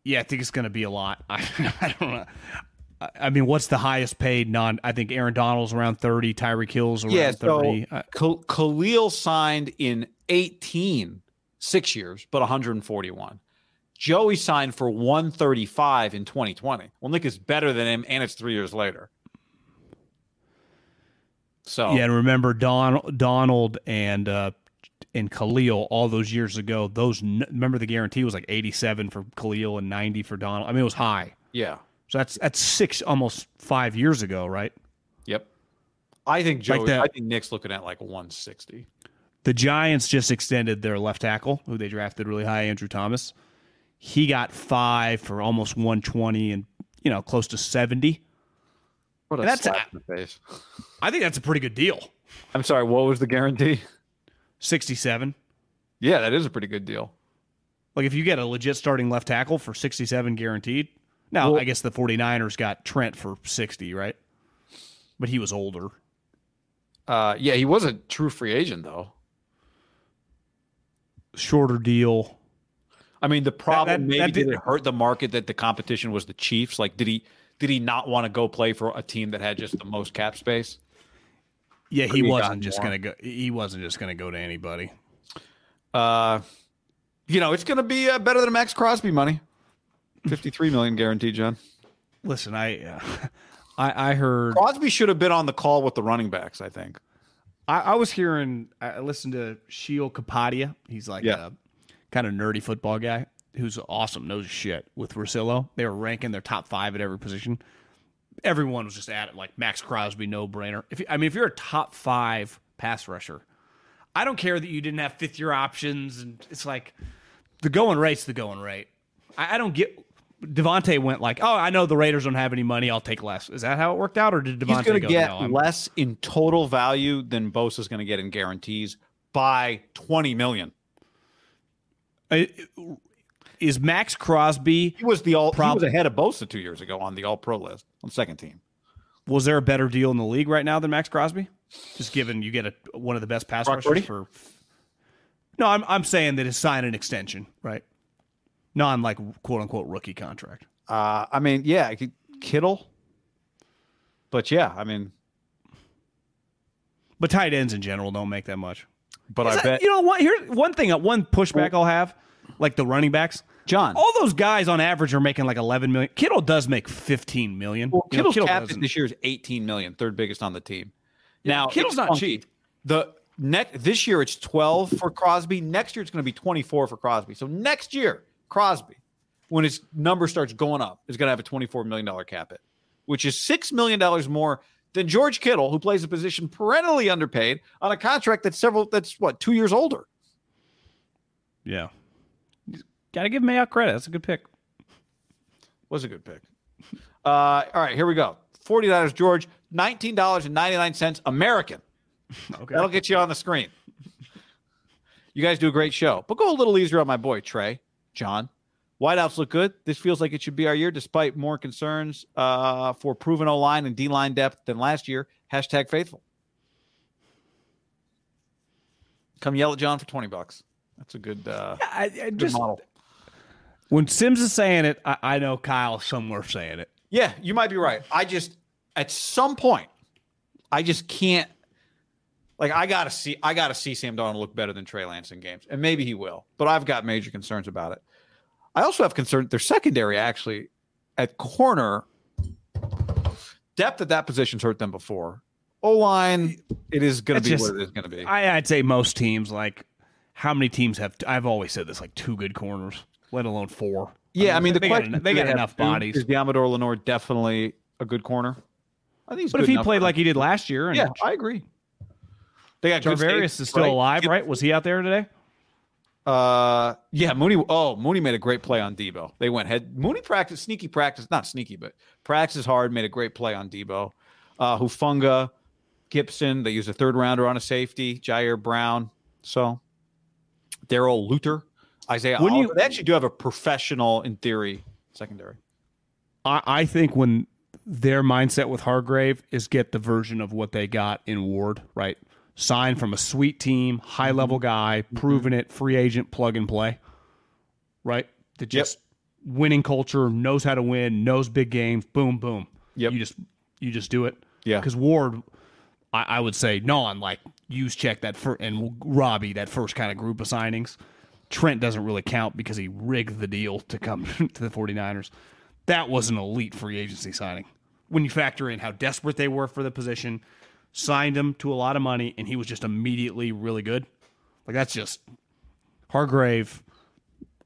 yeah, I think it's going to be a lot. I, I don't know. I- I mean, what's the highest paid non? I think Aaron Donald's around thirty. Tyreek Hill's around yeah, so thirty. Khal- Khalil signed in 18, six years, but 141. Joey signed for 135 in 2020. Well, Nick is better than him, and it's three years later. So Yeah, and remember Don, Donald and uh, and Khalil all those years ago. Those remember the guarantee was like eighty seven for Khalil and ninety for Donald. I mean, it was high. yeah, So that's that's six almost five years ago, right? yep. I think Joey. the- I think Nick's looking at like 160. The Giants just extended their left tackle, who they drafted really high, Andrew Thomas. He got five for almost 120 and, you know, close to 70. What a And that's slap in the face. I think that's a pretty good deal. I'm sorry. What was the guarantee? 67. Yeah, that is a pretty good deal. Like, if you get a legit starting left tackle for 67 guaranteed. Now, Well- I guess the 49ers got Trent for 60, right? But he was older. Uh, yeah, he was a true free agent though. Shorter deal. I mean, the problem that- maybe that did, did- it hurt the market that the competition was the Chiefs? Like, did he did he not want to go play for a team that had just the most cap space? Yeah, he wasn't just going to go. He wasn't just going to go to anybody. Uh, you know, it's going to be uh, better than Maxx Crosby money. Fifty-three million guaranteed, John. Listen, I, uh, I, I heard. Crosby should have been on the call with the running backs. I think. I, I was hearing, I listened to Sheil Kapadia. He's like Yeah. a kind of nerdy football guy who's awesome, knows shit with Rosillo. They were ranking their top five at every position. Everyone was just at it like Maxx Crosby, no brainer. If I mean, if you're a top five pass rusher, I don't care that you didn't have fifth year options, and it's like the going rate's the going rate. I, I don't get. Davante went like, "Oh, I know the Raiders don't have any money. I'll take less." Is that how it worked out, or did Davante He's going to get "No, less in total value than Bosa's going to get in guarantees by twenty million. Is Maxx Crosby He was the all. Prob- he was ahead of Bosa two years ago on the All Pro list on second team. was there a better deal in the league right now than Maxx Crosby? Just given you get a one of the best pass Brock rushers Purdy? for. No, I'm I'm saying that his sign an extension, right? Non like quote unquote rookie contract. Uh, I mean, yeah, I could- Kittle, but yeah, I mean, But tight ends in general don't make that much. but I that- bet you know what? Here's one thing. One pushback I'll have, like the running backs. John. All those guys on average are making like 11 million. Kittle does make 15 million. Well, You know, Kittle's Kittle cap doesn't- this year is 18 million, third biggest on the team. now Kittle's not cheap. The next this year it's 12 for Crosby. Next year it's going to be 24 for Crosby. So next year Crosby, when his number starts going up, is going to have a 24 million dollar cap hit, which is six million dollars more than George Kittle, who plays a position perennially underpaid on a contract that's several that's what two years older. Yeah. Got to give Mayock credit. That's a good pick. Was a good pick. Uh, all right, here we go. Forty dollars, George. Nineteen dollars and ninety nine cents American. Okay. That'll get you on the screen. You guys do a great show, but go a little easier on my boy Trey, John. Whiteouts look good. This feels like it should be our year, despite more concerns uh, for proven O line and D line depth than last year. Hashtag faithful. Come yell at John for twenty bucks. That's a good, uh, I, I good just model. When Sims is saying it, I, I know Kyle somewhere saying it. Yeah, you might be right. I just at some point, I just can't. Like I gotta see, I gotta see Sam Darnold look better than Trey Lance in games, and maybe he will. But I've got major concerns about it. I also have concern their secondary actually at corner depth at that position's hurt them before. O line, it is going to be just- what it is going to be. I, I'd say most teams like how many teams have? I've always said this like two good corners, let alone four. yeah, I mean the they got, question en- they got enough bodies. Is Deommodore Lenoir definitely a good corner? I think But if he played like he did last year, and yeah, I agree. They got Charvarius is still right? alive, right? Was he out there today? Uh, yeah, Mooney. Oh, Mooney made a great play on Deebo. They went head. Mooney practiced sneaky practice, not sneaky, but practice hard. Made a great play on Deebo. Uh, Hufanga, Gibson. They used a third rounder on a safety. Ji'Ayir Brown. So Darrell Luter, Isaiah. Wouldn't you- They actually do have a professional, in theory, secondary. I, I think when their mindset with Hargrave is get the version of what they got in Ward, right? Signed from a sweet team, high level Mm-hmm. guy, proven it, free agent, plug and play, right? That just winning culture, knows how to win, knows big games, boom, boom. Yep. You just you just do it. Yeah. Because Ward, I, I would say non like use check that for and Robbie that first kind of group of signings. Trent doesn't really count because he rigged the deal to come to the 49ers. That was an elite free agency signing. When you factor in how desperate they were for the position, signed him to a lot of money, and he was just immediately really good. Like that's just Hargrave.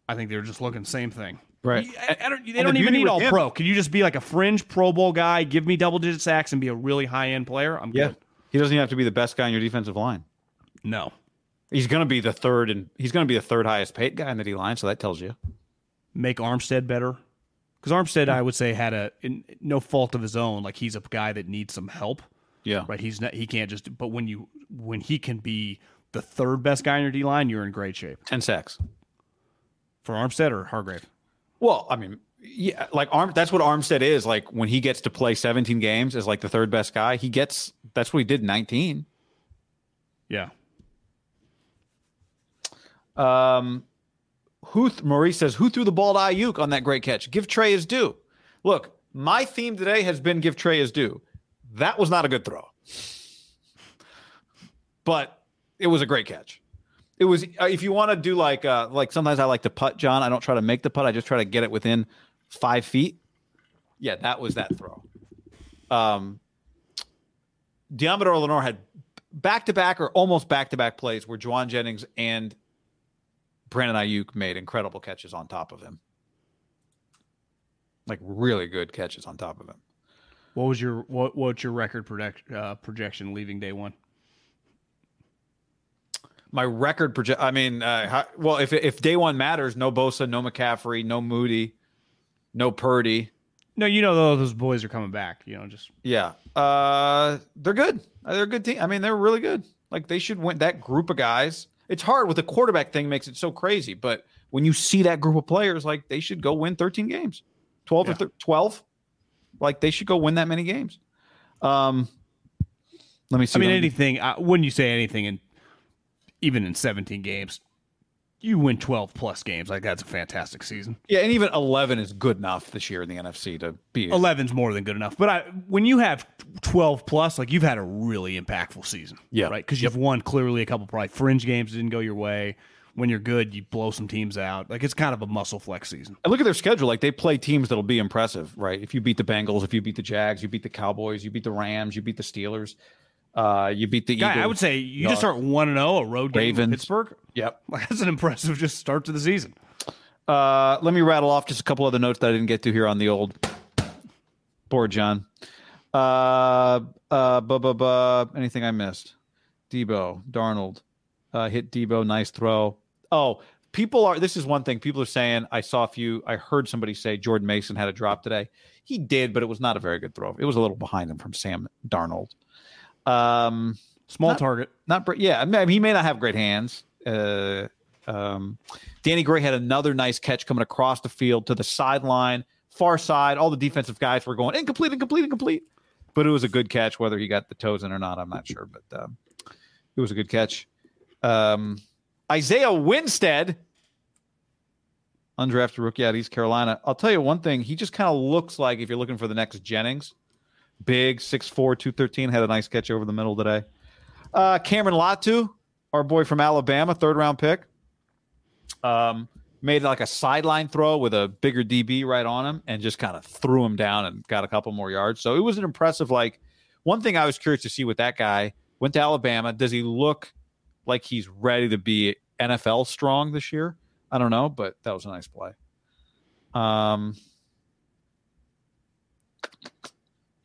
I think they're just looking same thing. Right. I, I don't, they And don't even need all him- pro. Can you just be like a fringe Pro Bowl guy? Give me double digit sacks and be a really high end player. I'm Yeah. good. He doesn't even have to be the best guy on your defensive line. No, He's going to be the third, and he's going to be the third highest paid guy in the D line. So that tells you. make Armstead better because Armstead, I would say, had a in, no fault of his own. Like he's a guy that needs some help. Yeah. right? He's not. He can't just. But when you when he can be the third best guy in your D line, you're in great shape. Ten sacks. For Armstead or Hargrave, Well, I mean, yeah, like Arm. That's what Armstead is. Like when he gets to play 17 games as like the third best guy, he gets. That's what he did 19. yeah. Um, who th- Maurice says who threw the ball to Aiyuk on that great catch? Give Trey his due. Look, my theme today has been give Trey his due. That was not a good throw, but it was a great catch. It was. Uh, if you want to do like uh, like sometimes I like to putt, John. I don't try to make the putt. I just try to get it within five feet. Yeah, that was that throw. Um, Deommodore Lenoir had back to back or almost back to back plays where Jauan Jennings and Brandon Aiyuk made incredible catches on top of him. Like really good catches on top of him. What was your what? What's your record project, uh, projection leaving day one? My record project. I mean, uh, how, well, if if day one matters, no Bosa, no McCaffrey, no Moody, no Purdy. No, you know though those boys are coming back. You know, just Yeah, uh, they're good. They're a good team. I mean, they're really good. Like they should win. That group of guys. It's hard with the quarterback thing. Makes it so crazy. But when you see that group of players, like they should go win 13 games, 12 or Yeah. thir- 12. Like they should go win that many games. Um, let me see. I mean, anything. Uh, when you say anything, in even in 17 games, you win 12 plus games. Like that's a fantastic season. Yeah, and even 11 is good enough this year in the NFC to be. 11's more than good enough. But I, when you have 12 plus, like you've had a really impactful season. Yeah. Right. Because you've won clearly a couple probably fringe games didn't go your way. When you're good, you blow some teams out. Like it's kind of a muscle flex season. And look at their schedule. Like they play teams that'll be impressive, right? If you beat the Bengals, if you beat the Jags, you beat the Cowboys, you beat the Rams, you beat the Steelers, uh, you beat the Guy, Eagles. I would say you just start 1 and 0, a road game Ravens. with Pittsburgh. Yep. That's an impressive just start to the season. Uh, let me rattle off just a couple other notes that I didn't get to here on the old board, John. Uh, uh, bu- bu- bu- anything I missed? Deebo, Darnold, uh, hit Deebo, nice throw. Oh, people are. This is one thing people are saying. I saw a few. I heard somebody say Jordan Mason had a drop today. He did, but it was not a very good throw. It was a little behind him from Sam Darnold. Um, Small Not- target. not yeah. I mean, he may not have great hands. Uh, um, Danny Gray had another nice catch coming across the field to the sideline, far side. All the defensive guys were going incomplete, incomplete, incomplete. But it was a good catch, whether he got the toes in or not. I'm not sure, but um, it was a good catch. Um, Isaiah Winstead, undrafted rookie out of East Carolina. I'll tell you one thing. He just kind of looks like if you're looking for the next Jennings, big 6'4", 213, had a nice catch over the middle today. Uh, Cameron Latu, our boy from Alabama, third round pick, um, made like a sideline throw with a bigger DB right on him and just kind of threw him down and got a couple more yards. So it was an impressive. Like one thing I was curious to see with that guy went to Alabama. Does he look like he's ready to be NFL strong this year? I don't know, but that was a nice play. Um,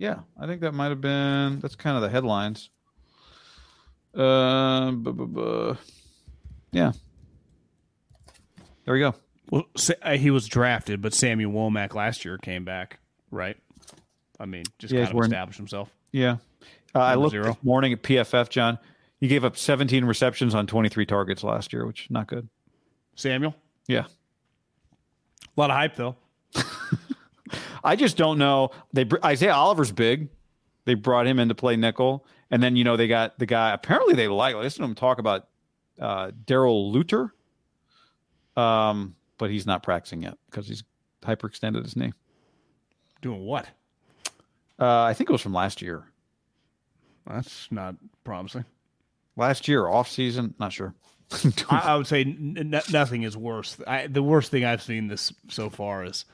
yeah, I think that might have been. That's kind of the headlines. Uh, yeah. There we go. Well, uh, he was drafted, but Samuel Womack last year came back, right? I mean, just Yeah, kind of wearing- established himself. Yeah. Uh, I looked zero. this morning at PFF, John. He gave up 17 receptions on 23 targets last year, which is not good. Samuel, Yeah. a lot of hype though. I just don't know. They Isaiah Oliver's big. They brought him in to play nickel, and then you know they got the guy. Apparently, they like listen to him talk about uh, Darrell Luter, um, but he's not practicing yet because he's hyperextended his knee. Doing what? Uh, I think it was from last year. That's not promising. Last year, off season, not sure. I, I would say n- n- nothing is worse. I, the worst thing I've seen this so far is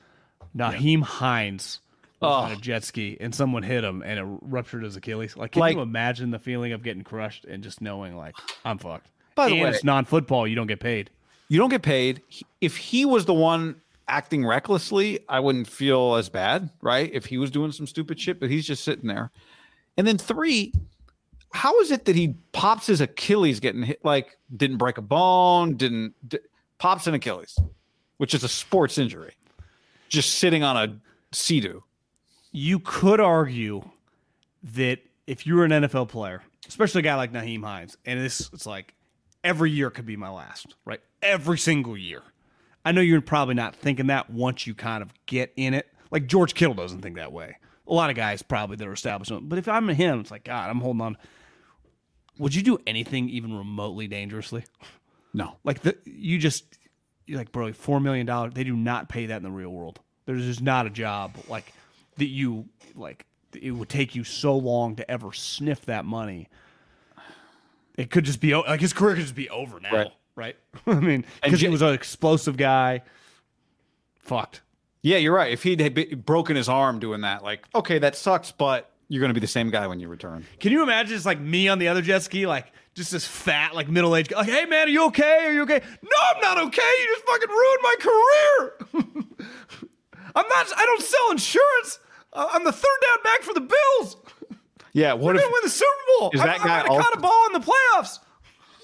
Nyheim Hines was on a jet ski and someone hit him and it ruptured his Achilles. Like, can Like- you imagine the feeling of getting crushed and just knowing like I'm fucked? By the and way- it's non-football. You don't get paid. you don't get paid. If he was the one acting recklessly, I wouldn't feel as bad, right? If he was doing some stupid shit, but he's just sitting there. And then three, how is it that he pops his Achilles getting hit? Like didn't break a bone, didn't d- pops an Achilles, which is a sports injury, just sitting on a sea-doo. you could argue that if you're an NFL player, especially a guy like Nyheim Hines, and this it's like every year could be my last, right? Every single year. I know you're probably not thinking that once you kind of get in it. Like George Kittle doesn't think that way. A lot of guys probably that are established. But if I'm him, it's like God, I'm holding on. Would you do anything even remotely dangerously? No, Like the you just like bro, four million dollars. They do not pay that in the real world. There's just not a job like that you like. It would take you so long to ever sniff that money. It could just be like his career could just be over now, Right. right? I mean, because he was an explosive guy. Fucked. yeah, you're right. If he'd broken his arm doing that, like okay, that sucks, but you're going to be the same guy when you return. Can you imagine just like me on the other jet ski, like just this fat, like middle aged guy, like, hey man, are you okay? Are you okay? No, I'm not okay. You just fucking ruined my career. I'm not. I don't sell insurance. Uh, I'm the third down back for the Bills. Yeah, what We're if win the Super Bowl. Is I'm, that I'm guy gonna caught a ball in the playoffs.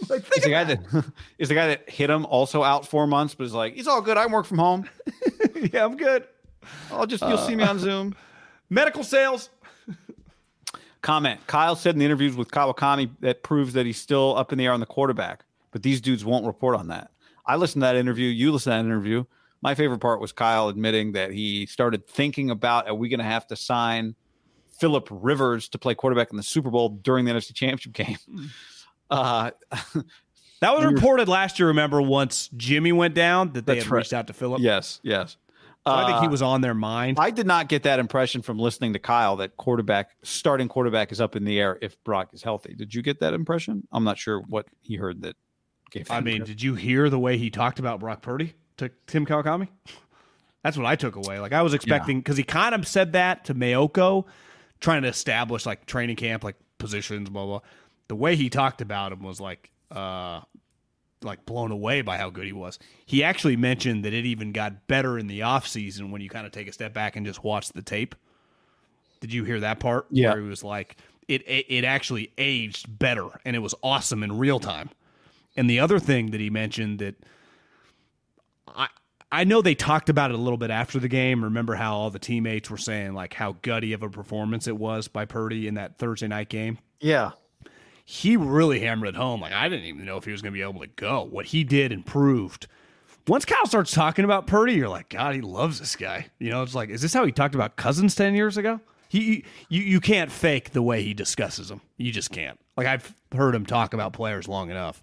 Like, is the guy that is the guy that hit him also out four months, but is like, it's all good. I work from home. yeah, I'm good. I'll just you'll see me on Zoom. Medical sales. Comment: Kyle said in the interviews with Kawakami that proves that he's still up in the air on the quarterback, but these dudes won't report on that. I listened to that interview. You listened to that interview. My favorite part was Kyle admitting that he started thinking about: Are we going to have to sign Philip Rivers to play quarterback in the Super Bowl during the NFC Championship game? Uh, That was reported last year. Remember, once Jimmy went down, that they That's had right. reached out to Philip. yes, yes. So I think he Uh, was on their mind. I did not get that impression from listening to Kyle that quarterback starting quarterback is up in the air if Brock is healthy. Did you get that impression? I'm not sure what he heard that gave. I mean, did you hear the way he talked about Brock Purdy to Tim Kawakami? That's what I took away. Like I was expecting because he kind of said that to Maiocco, trying to establish like training camp, like positions, blah blah. The way he talked about him was like, uh, like blown away by how good he was. He actually mentioned that it even got better in the off season when you kind of take a step back and just watch the tape. Did you hear that part? Yeah. Where he was like, it, it it actually aged better and it was awesome in real time. And the other thing that he mentioned that I I know they talked about it a little bit after the game. Remember how all the teammates were saying like how gutty of a performance it was by Purdy in that Thursday night game. yeah, He really hammered it home. Like I didn't even know if he was going to be able to go. What he did and proved. Once Kyle starts talking about Purdy, you're like, God, he loves this guy. You know, it's like, is this how he talked about Cousins ten years ago? He, you, you can't fake the way he discusses them. You just can't. Like I've heard him talk about players long enough.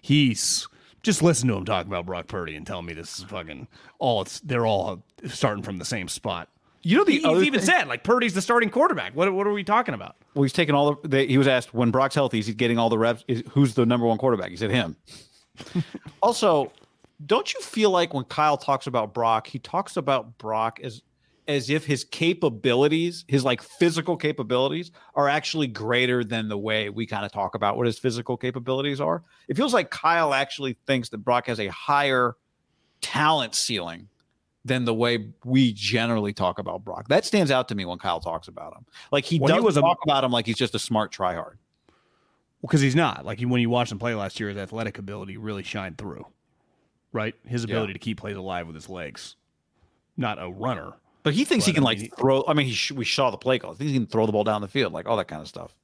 He's just listen to him talk about Brock Purdy and tell me this is fucking all. It's they're all starting from the same spot. You know the He, other he's even thing- said like Purdy's the starting quarterback. What what are we talking about? Well, he's taking all the, the. He was asked when Brock's healthy, is he getting all the reps? Is, who's the number one quarterback? He said him. also, don't you feel like when Kyle talks about Brock, he talks about Brock as as if his capabilities, his like physical capabilities, are actually greater than the way we kind of talk about what his physical capabilities are. It feels like Kyle actually thinks that Brock has a higher talent ceiling than the way we generally talk about Brock. That stands out to me when Kyle talks about him. Like he When doesn't was a- talk about him like he's just a smart tryhard. because he's not like when you watched him play last year, his athletic ability really shined through, right? His ability to keep plays alive with his legs, not a runner. But he thinks he can I like mean, he- throw. I mean, he sh- we saw the play call. I think he can throw the ball down the field, like all that kind of stuff.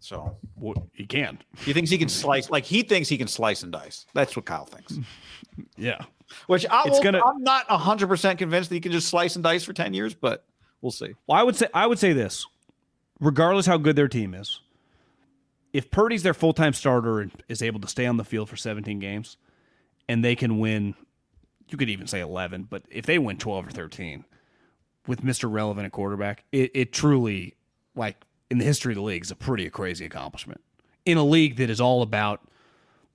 So Well, he can, he thinks he can slice, like he thinks he can slice and dice. That's what Kyle thinks. yeah. Which I It's will, gonna- I'm not hundred percent convinced that he can just slice and dice for ten years, but we'll see. Well, I would say I would say this, regardless how good their team is, if Purdy's their full time starter and is able to stay on the field for 17 games, and they can win, you could even say 11, but if they win 12 or 13 with Mr. Relevant at quarterback, it, it truly, like in the history of the league, is a pretty crazy accomplishment. In a league that is all about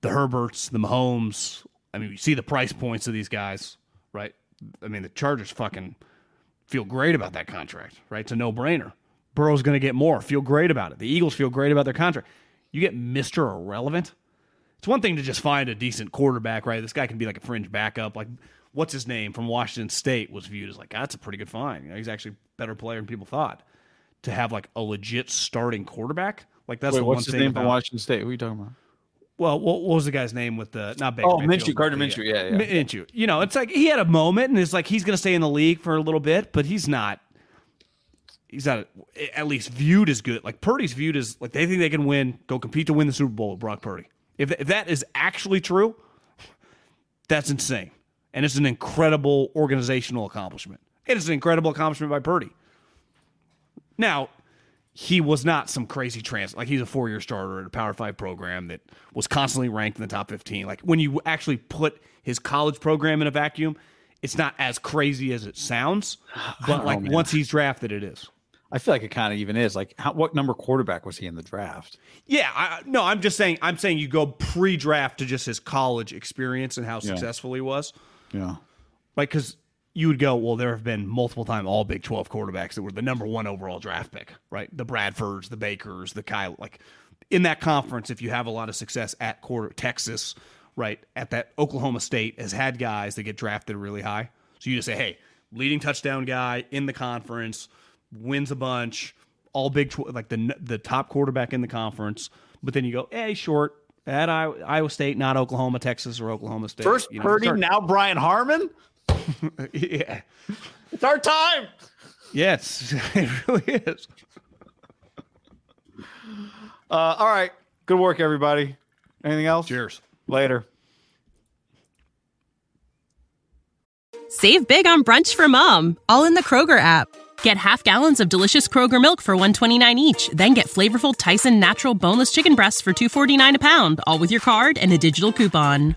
the Herberts, the Mahomes. I mean, you see the price points of these guys, right? I mean, the Chargers fucking feel great about that contract, right? It's a no brainer. Burrow's going to get more. Feel great about it. The Eagles feel great about their contract. You get Mr. Irrelevant. It's one thing to just find a decent quarterback, right? This guy can be like a fringe backup. Like, what's his name from Washington State was viewed as like, that's a pretty good find. You know, he's actually a better player than people thought. To have like a legit starting quarterback, like that's Wait, the what's one his thing name about, from Washington State? What are you talking about? Well, what, what was the guy's name with the not Baker? Oh, Mayfield, Minshew, Gardner but Minshew, yeah, yeah. Minshew. You know, it's like he had a moment, and it's like he's going to stay in the league for a little bit, but he's not. He's not at least viewed as good. Like Purdy's viewed as like they think they can win, go compete to win the Super Bowl with Brock Purdy. If, if that is actually true, that's insane, and it's an incredible organizational accomplishment. It is an incredible accomplishment by Purdy. Now, he was not some crazy trans like he's a four year starter at a Power Five program that was constantly ranked in the top fifteen. Like when you actually put his college program in a vacuum, it's not as crazy as it sounds. But like man. once he's drafted, it is. I feel like it kind of even is. Like, how, what number quarterback was he in the draft? Yeah, I, no, I'm just saying. I'm saying you go pre-draft to just his college experience and how successful he was. Yeah. Like, because you would go, well, there have been multiple time all Big 12 quarterbacks that were the number one overall draft pick, right? The Bradfords, the Bakers, the Kyle. Like, in that conference, if you have a lot of success at quarter Texas, right, at that Oklahoma State has had guys that get drafted really high. So you just say, hey, leading touchdown guy in the conference, wins a bunch, all Big 12, like the the top quarterback in the conference. But then you go, hey, short at Iowa State, not Oklahoma, Texas, or Oklahoma State. First You know, Purdy, now Brian Harmon. yeah. It's our time. Yes, it really is. Uh, all right. Good work, everybody. Anything else? Cheers. Later. Save big on brunch for mom, all in the Kroger app. Get half gallons of delicious Kroger milk for 129 each, then get flavorful Tyson natural boneless chicken breasts for 249 a pound, all with your card and a digital coupon.